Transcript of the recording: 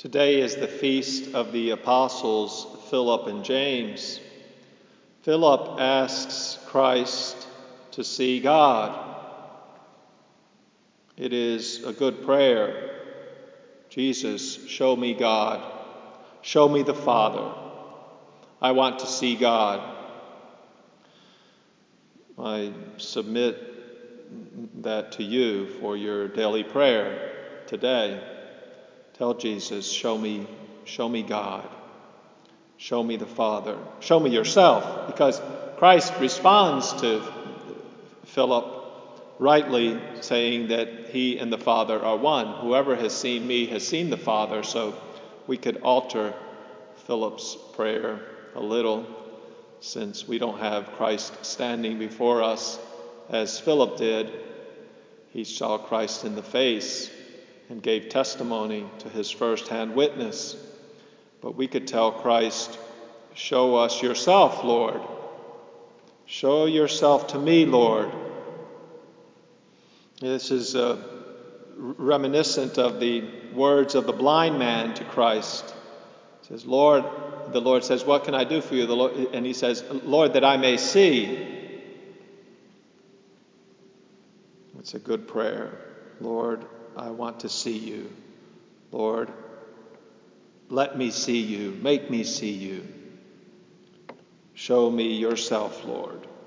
Today is the feast of the apostles Philip and James. Philip asks Christ to see God. It is a good prayer. Jesus, show me God. Show me the Father. I want to see God. I submit that to you for your daily prayer today. Tell Jesus, show me, show me God. Show me the Father. Show me yourself. Because Christ responds to Philip rightly saying that he and the Father are one. Whoever has seen me has seen the Father. So we could alter Philip's prayer a little since we don't have Christ standing before us as Philip did. He saw Christ in the face and gave testimony to his firsthand witness. But we could tell Christ, Show us yourself, Lord. Show yourself to me, Lord. This is uh, reminiscent of the words of the blind man to Christ. He says, Lord, the Lord says, What can I do for you? Lord, and he says, Lord, that I may see. It's a good prayer. Lord, I want to see you. Lord, let me see you. Make me see you. Show me yourself, Lord.